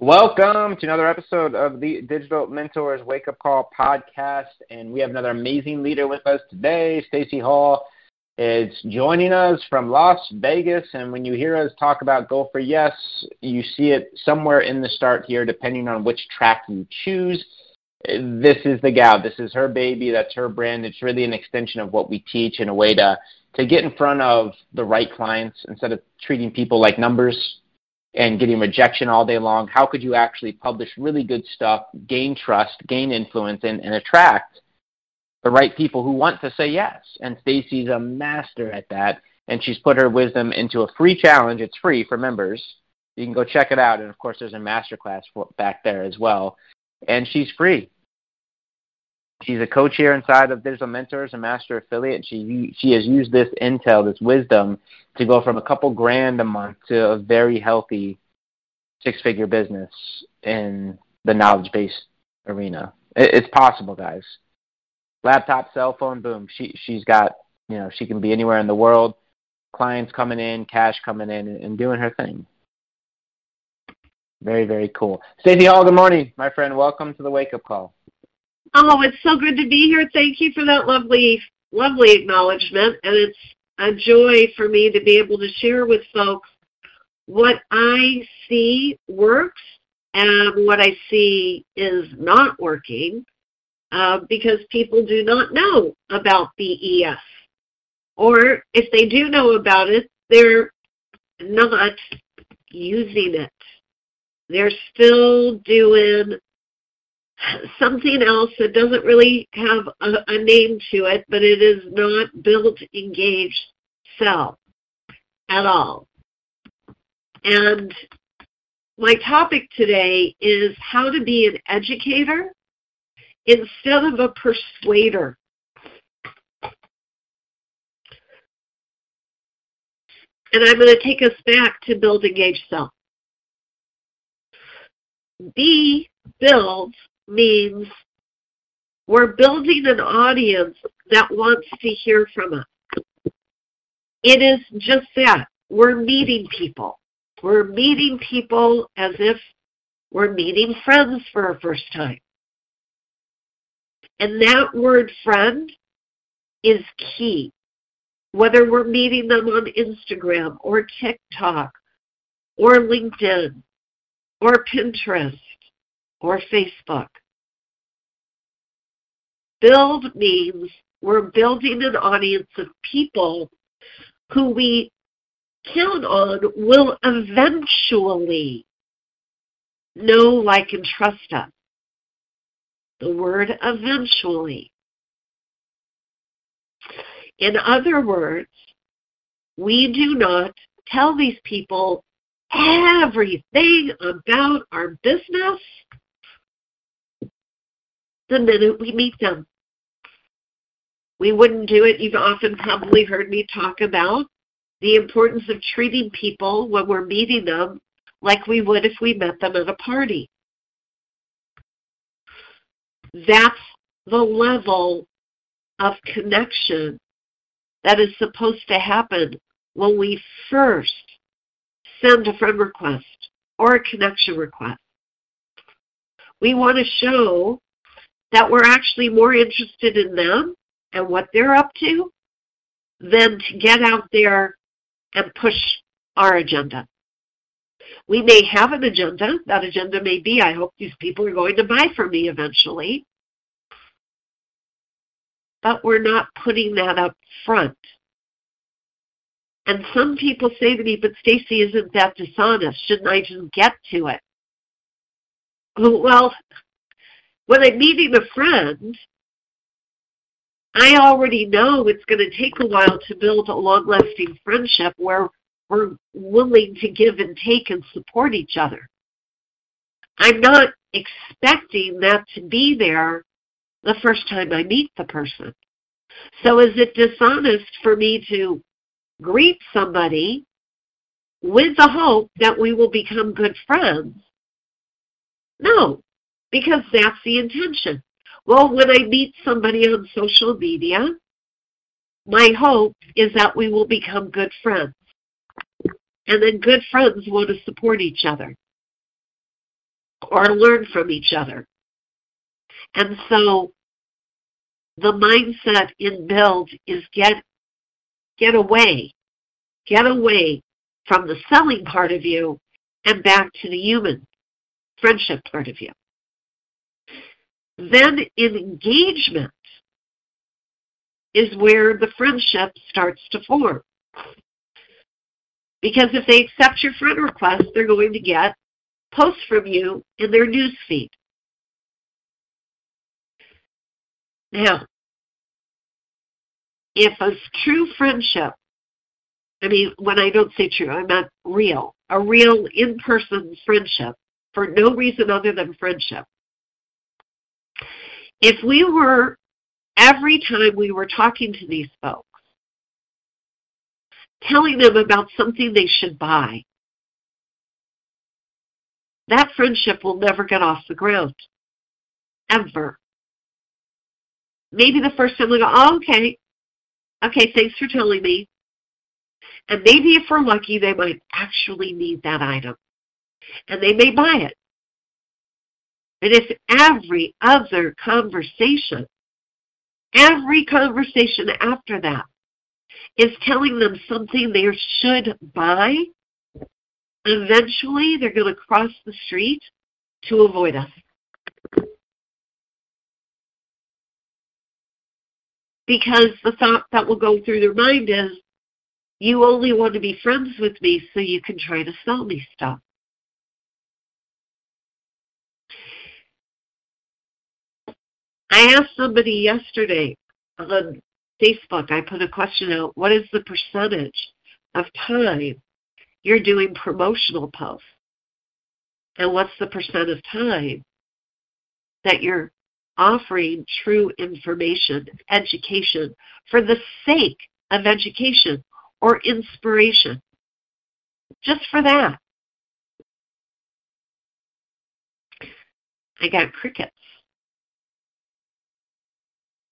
Welcome to another episode of the Digital Mentors Wake Up Call podcast. And we have another amazing leader with us today. Stacey Hall is joining us from Las Vegas. And when you hear us talk about Go for Yes, you see it somewhere in the start here, depending on which track you choose. This is the gal. This is her baby. That's her brand. It's really an extension of what we teach in a way to, to get in front of the right clients instead of treating people like numbers and getting rejection all day long, how could you actually publish really good stuff, gain trust, gain influence, and, and attract the right people who want to say yes? And Stacey's a master at that, and she's put her wisdom into a free challenge. It's free for members. You can go check it out, and of course, there's a masterclass back there as well. And she's free. She's a co-chair inside of Digital Mentors, a master affiliate. She she has used this intel, this wisdom, to go from a couple grand a month to a very healthy six-figure business in the knowledge-based arena. It, it's possible, guys. Laptop, cell phone, boom. She she's got you know she can be anywhere in the world. Clients coming in, cash coming in, and, and doing her thing. Very very cool. Stacey Hall, good morning, my friend. Welcome to the wake up call. Oh, it's so good to be here. Thank you for that lovely, lovely acknowledgement. And it's a joy for me to be able to share with folks what I see works and what I see is not working uh, because people do not know about BES. Or if they do know about it, they're not using it. They're still doing something else that doesn't really have a, a name to it, but it is not build engage sell at all. And my topic today is how to be an educator instead of a persuader. And I'm going to take us back to build, engage, sell. Be, build, means we're building an audience that wants to hear from us. It is just that. We're meeting people. We're meeting people as if we're meeting friends for a first time. And that word friend is key. Whether we're meeting them on Instagram or TikTok or LinkedIn or Pinterest or Facebook. Build means we're building an audience of people who we count on will eventually know, like, and trust us. The word eventually. In other words, we do not tell these people everything about our business the minute we meet them. We wouldn't do it. You've often probably heard me talk about the importance of treating people when we're meeting them like we would if we met them at a party. That's the level of connection that is supposed to happen when we first send a friend request or a connection request. We want to show that we're actually more interested in them and what they're up to than to get out there and push our agenda. We may have an agenda. That agenda may be, I hope these people are going to buy from me eventually. But we're not putting that up front. And some people say to me, but Stacey, isn't that dishonest? Shouldn't I just get to it? Well, when I'm meeting a friend, I already know it's going to take a while to build a long lasting friendship where we're willing to give and take and support each other. I'm not expecting that to be there the first time I meet the person. So is it dishonest for me to greet somebody with the hope that we will become good friends? No, because that's the intention. Well, when I meet somebody on social media, my hope is that we will become good friends. And then good friends want to support each other or learn from each other. And so the mindset in build is get get away. Get away from the selling part of you and back to the human friendship part of you. Then engagement is where the friendship starts to form. Because if they accept your friend request, they're going to get posts from you in their news feed. Now, if a true friendship, I mean, when I don't say true, I meant real, a real in person friendship for no reason other than friendship. If we were, every time we were talking to these folks, telling them about something they should buy, that friendship will never get off the ground. Ever. Maybe the first time they go, oh, okay, okay, thanks for telling me. And maybe if we're lucky, they might actually need that item. And they may buy it. But if every other conversation, every conversation after that is telling them something they should buy, eventually they're going to cross the street to avoid us. Because the thought that will go through their mind is, you only want to be friends with me so you can try to sell me stuff. I asked somebody yesterday on Facebook, I put a question out, what is the percentage of time you're doing promotional posts? And what's the percent of time that you're offering true information, education, for the sake of education or inspiration? Just for that. I got crickets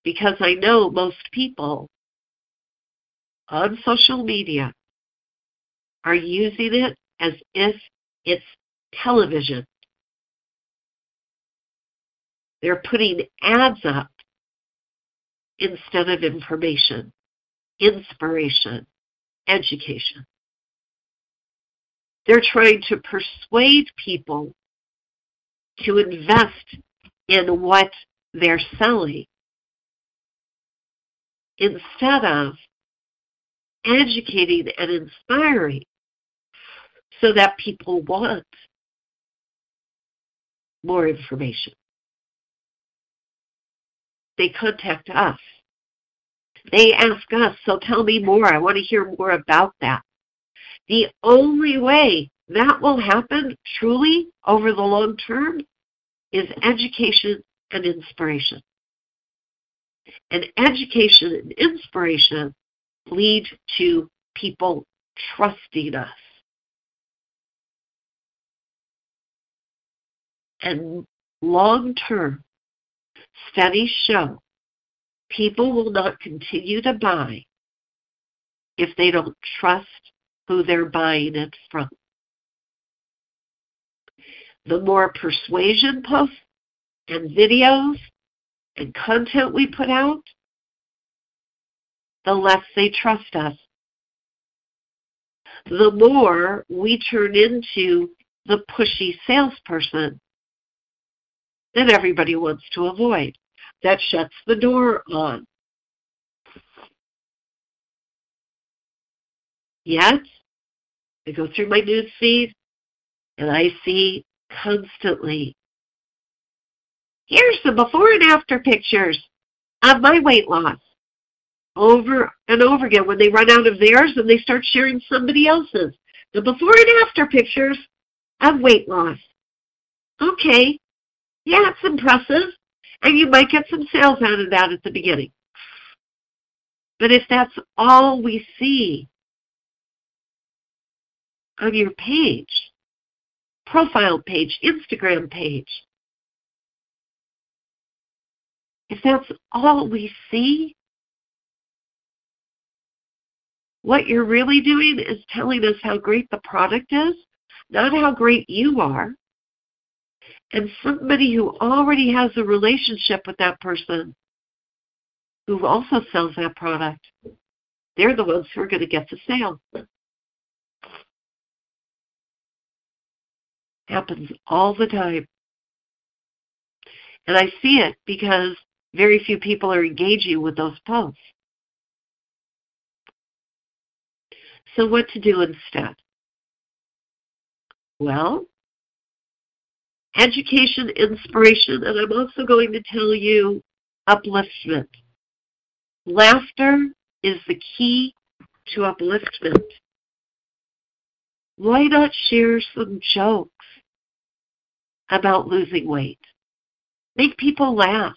because I know most people on social media are using it as if it's television. They're putting ads up instead of information, inspiration, education. They're trying to persuade people to invest in what they're selling instead of educating and inspiring so that people want more information. They contact us. They ask us, so tell me more. I want to hear more about that. The only way that will happen truly over the long term is education and inspiration. And education and inspiration lead to people trusting us. And long term studies show people will not continue to buy if they don't trust who they're buying it from. The more persuasion posts and videos and content we put out, the less they trust us. The more we turn into the pushy salesperson that everybody wants to avoid, that shuts the door on. Yet, I go through my news feed and I see constantly Here's the before and after pictures of my weight loss. Over and over again when they run out of theirs and they start sharing somebody else's. The before and after pictures of weight loss. Okay, Yeah, it's impressive. And you might get some sales out of that at the beginning. But if that's all we see on your page, profile page, Instagram page, if that's all we see, what you're really doing is telling us how great the product is, not how great you are. And somebody who already has a relationship with that person who also sells that product, they're the ones who are going to get the sale. Happens all the time. And I see it because very few people are engaging with those posts. So, what to do instead? Well, education, inspiration, and I'm also going to tell you upliftment. Laughter is the key to upliftment. Why not share some jokes about losing weight? Make people laugh.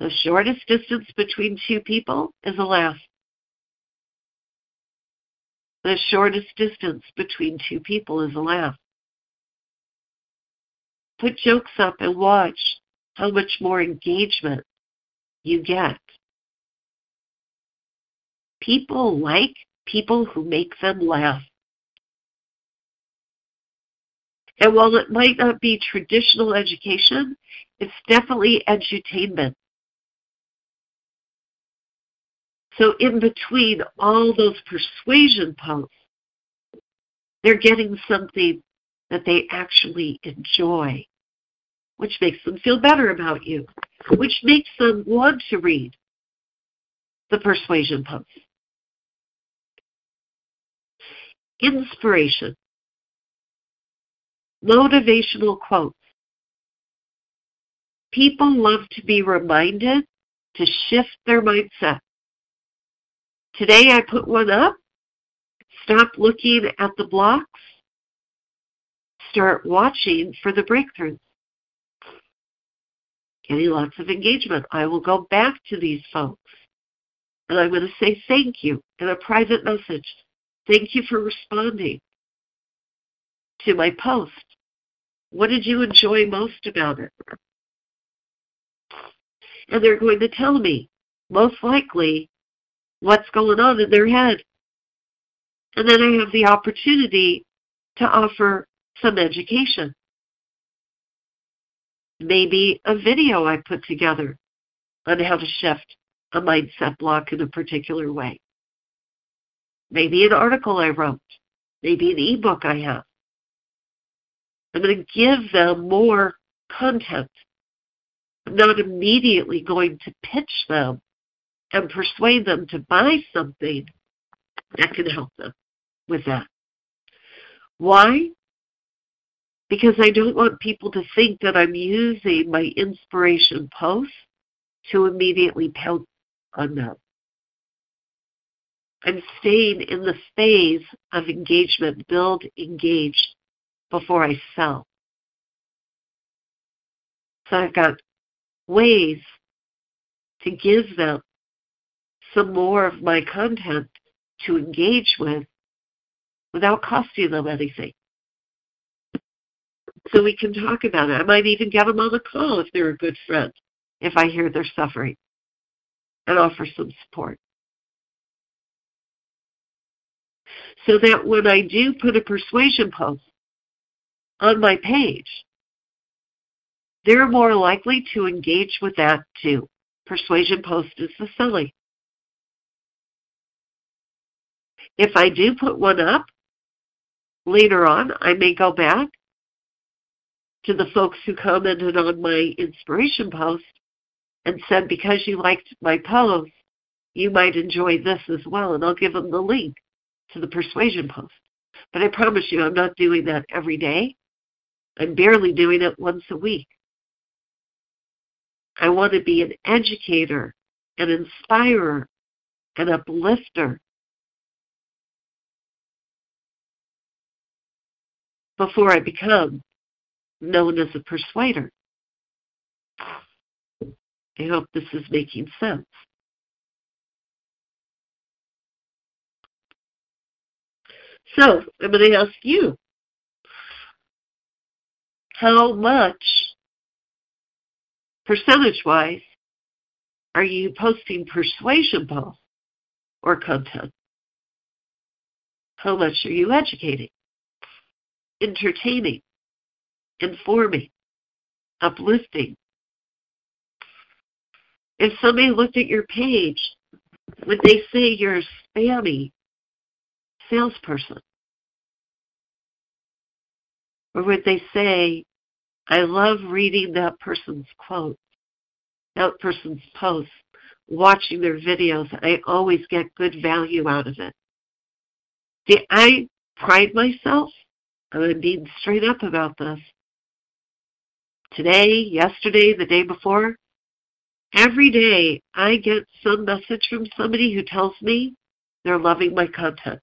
The shortest distance between two people is a laugh. The shortest distance between two people is a laugh. Put jokes up and watch how much more engagement you get. People like people who make them laugh. And while it might not be traditional education, it's definitely edutainment. So in between all those persuasion posts, they're getting something that they actually enjoy, which makes them feel better about you, which makes them want to read the persuasion posts. Inspiration. Motivational quotes. People love to be reminded to shift their mindset Today I put one up. Stop looking at the blocks. Start watching for the breakthroughs. Getting lots of engagement. I will go back to these folks and I'm going to say thank you in a private message. Thank you for responding to my post. What did you enjoy most about it? And they're going to tell me, most likely, what's going on in their head. And then I have the opportunity to offer some education. Maybe a video I put together on how to shift a mindset block in a particular way. Maybe an article I wrote. Maybe an ebook I have. I'm going to give them more content. I'm not immediately going to pitch them and persuade them to buy something that can help them with that. Why? Because I don't want people to think that I'm using my inspiration posts to immediately pounce on them. I'm staying in the phase of engagement, build, engage before I sell. So I've got ways to give them some more of my content to engage with without costing them anything. So we can talk about it. I might even get them on the call if they're a good friend, if I hear they're suffering, and offer some support. So that when I do put a persuasion post on my page, they're more likely to engage with that too. Persuasion post is the selling. If I do put one up later on, I may go back to the folks who commented on my inspiration post and said, because you liked my post, you might enjoy this as well. And I'll give them the link to the persuasion post. But I promise you, I'm not doing that every day. I'm barely doing it once a week. I want to be an educator, an inspirer, an uplifter, before I become known as a persuader. I hope this is making sense. So, I'm going to ask you how much, percentage wise, are you posting persuasion posts or content? How much are you educating, entertaining, informing, uplifting? If somebody looked at your page, would they say you're a spammy salesperson? Or would they say, I love reading that person's quote, that person's posts, watching their videos. I always get good value out of it. See, I pride myself, I'm being straight up about this. Today, yesterday, the day before, every day I get some message from somebody who tells me they're loving my content.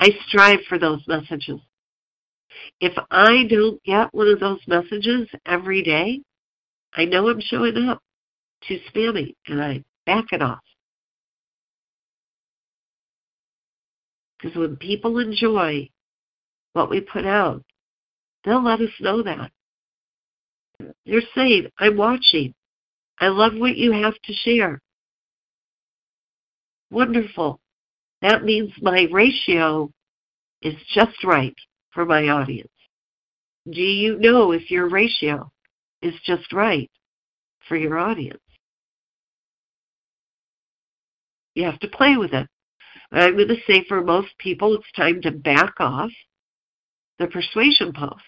I strive for those messages. If I don't get one of those messages every day, I know I'm showing up too spammy and I back it off. Because when people enjoy what we put out, they'll let us know that. You're saying, I'm watching. I love what you have to share. Wonderful. That means my ratio is just right for my audience. Do you know if your ratio is just right for your audience? You have to play with it. I'm going to say for most people, it's time to back off the persuasion post.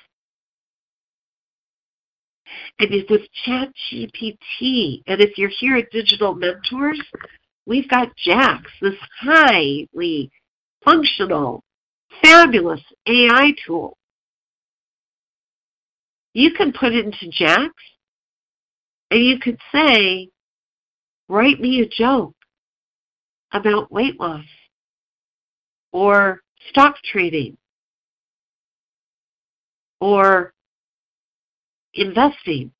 And it's with ChatGPT, and if you're here at Digital Mentors, we've got JAX, this highly functional fabulous AI tool. You can put it into JAX and you could say, write me a joke about weight loss or stock trading or investing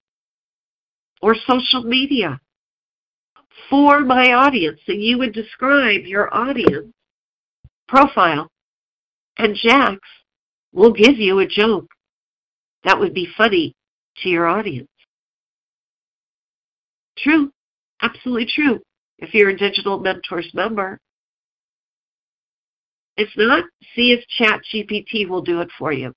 or social media for my audience. And you would describe your audience profile and JAX will give you a joke that would be funny to your audience. True. Absolutely true. If you're a Digital Mentors member. If not, see if ChatGPT will do it for you.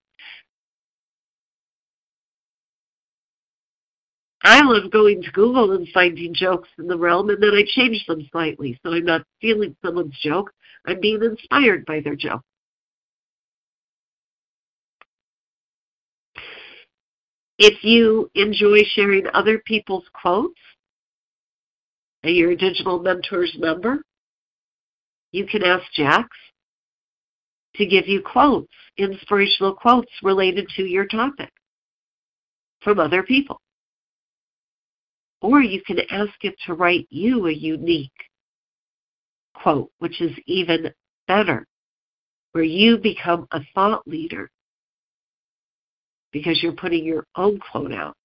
I love going to Google and finding jokes in the realm, and then I change them slightly. So I'm not stealing someone's joke. I'm being inspired by their joke. If you enjoy sharing other people's quotes and you're a Digital Mentors member, you can ask JAX to give you quotes, inspirational quotes related to your topic from other people. Or you can ask it to write you a unique quote, which is even better, where you become a thought leader because you're putting your own quote out.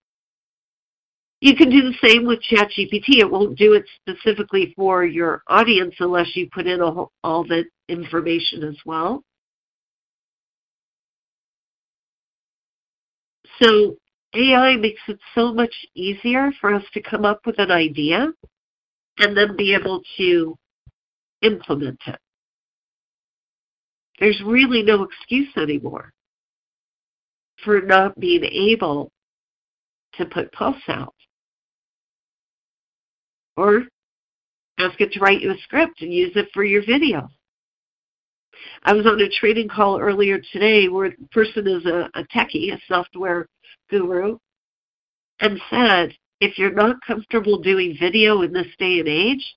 You can do the same with ChatGPT. It won't do it specifically for your audience unless you put in all, all the information as well. So AI makes it so much easier for us to come up with an idea and then be able to implement it. There's really no excuse anymore for not being able to put posts out. Or ask it to write you a script and use it for your video. I was on a training call earlier today where the person is a, a techie, a software guru, and said, if you're not comfortable doing video in this day and age,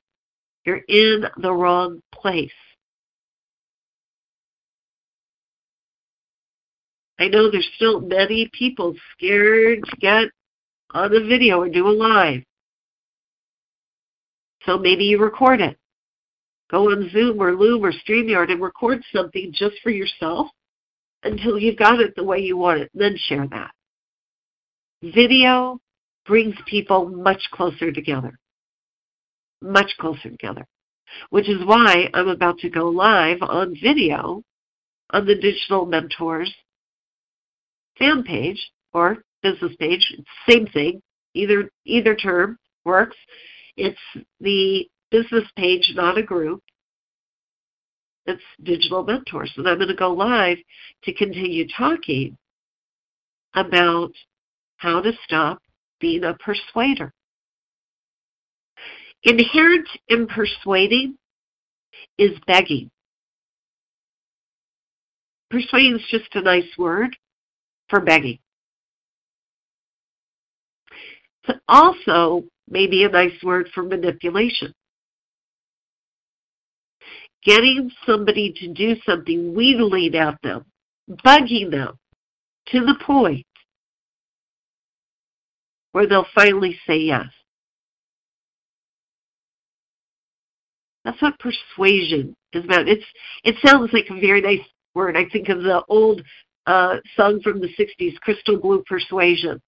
you're in the wrong place. I know there's still many people scared to get on a video or do a live. So maybe you record it. Go on Zoom or Loom or StreamYard and record something just for yourself until you've got it the way you want it, then share that. Video brings people much closer together. Much closer together. Which is why I'm about to go live on video on the Digital Mentors fan page or business page. Same thing. Either either term works. It's the business page, not a group. It's Digital Mentors. And I'm going to go live to continue talking about how to stop being a persuader. Inherent in persuading is begging. Persuading is just a nice word for begging. But also maybe a nice word for manipulation. Getting somebody to do something, wheedling at them, bugging them to the point where they'll finally say yes. That's what persuasion is about. It's it sounds like a very nice word. I think of the old uh, song from the '60s, "Crystal Blue Persuasion."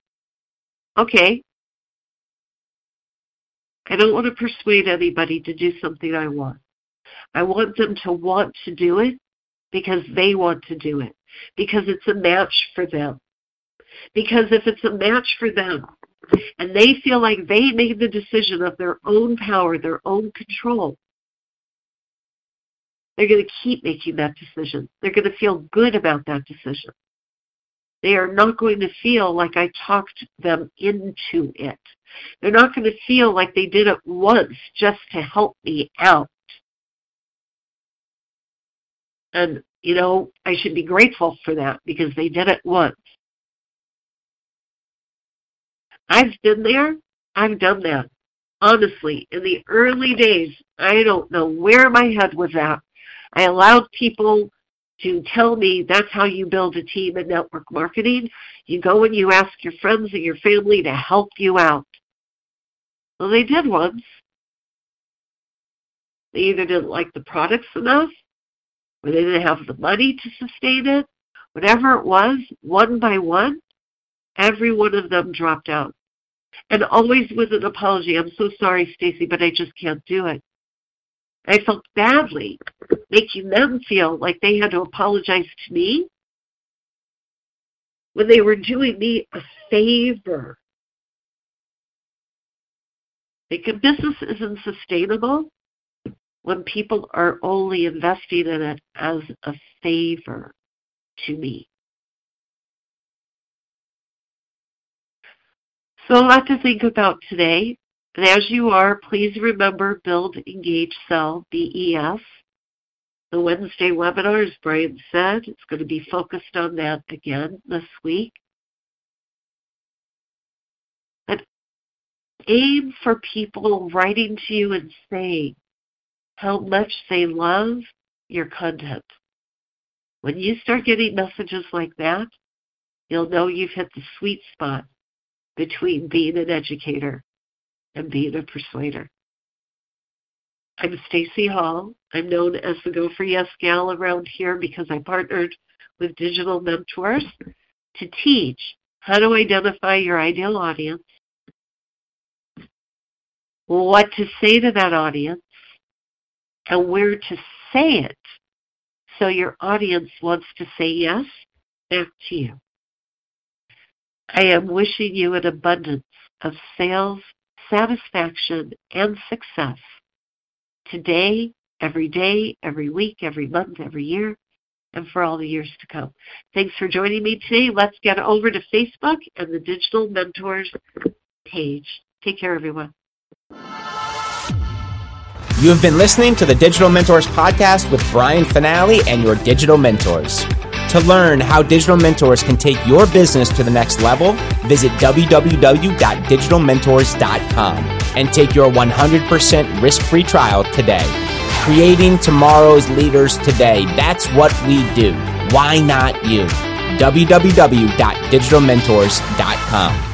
Okay, I don't want to persuade anybody to do something I want. I want them to want to do it because they want to do it, because it's a match for them. Because if it's a match for them, and they feel like they made the decision of their own power, their own control, they're going to keep making that decision. They're going to feel good about that decision. They are not going to feel like I talked them into it. They're not going to feel like they did it once just to help me out. And, you know, I should be grateful for that because they did it once. I've been there. I've done that. Honestly, in the early days, I don't know where my head was at. I allowed people to tell me that's how you build a team in network marketing. You go and you ask your friends and your family to help you out. Well, they did once. They either didn't like the products enough, or they didn't have the money to sustain it. Whatever it was, one by one, every one of them dropped out. And always with an apology. I'm so sorry, Stacey, but I just can't do it. I felt badly making them feel like they had to apologize to me when they were doing me a favor. Like a business isn't sustainable when people are only investing in it as a favor to me. So a lot to think about today. And as you are, please remember Build, Engage, Sell, BES. The Wednesday webinar, as Brian said, it's going to be focused on that again this week. And aim for people writing to you and saying how much they love your content. When you start getting messages like that, you'll know you've hit the sweet spot between being an educator and being a persuader. I'm Stacey Hall. I'm known as the Go for Yes gal around here because I partnered with digital mentors to teach how to identify your ideal audience, what to say to that audience, and where to say it so your audience wants to say yes back to you. I am wishing you an abundance of sales satisfaction, and success today, every day, every week, every month, every year, and for all the years to come. Thanks for joining me today. Let's get over to Facebook and the Digital Mentors page. Take care, everyone. You have been listening to the Digital Mentors podcast with Brian Fanale and your digital mentors. To learn how Digital Mentors can take your business to the next level, visit www.digitalmentors.com and take your 100% risk free trial today. Creating tomorrow's leaders today. That's what we do. Why not you? www.digitalmentors.com.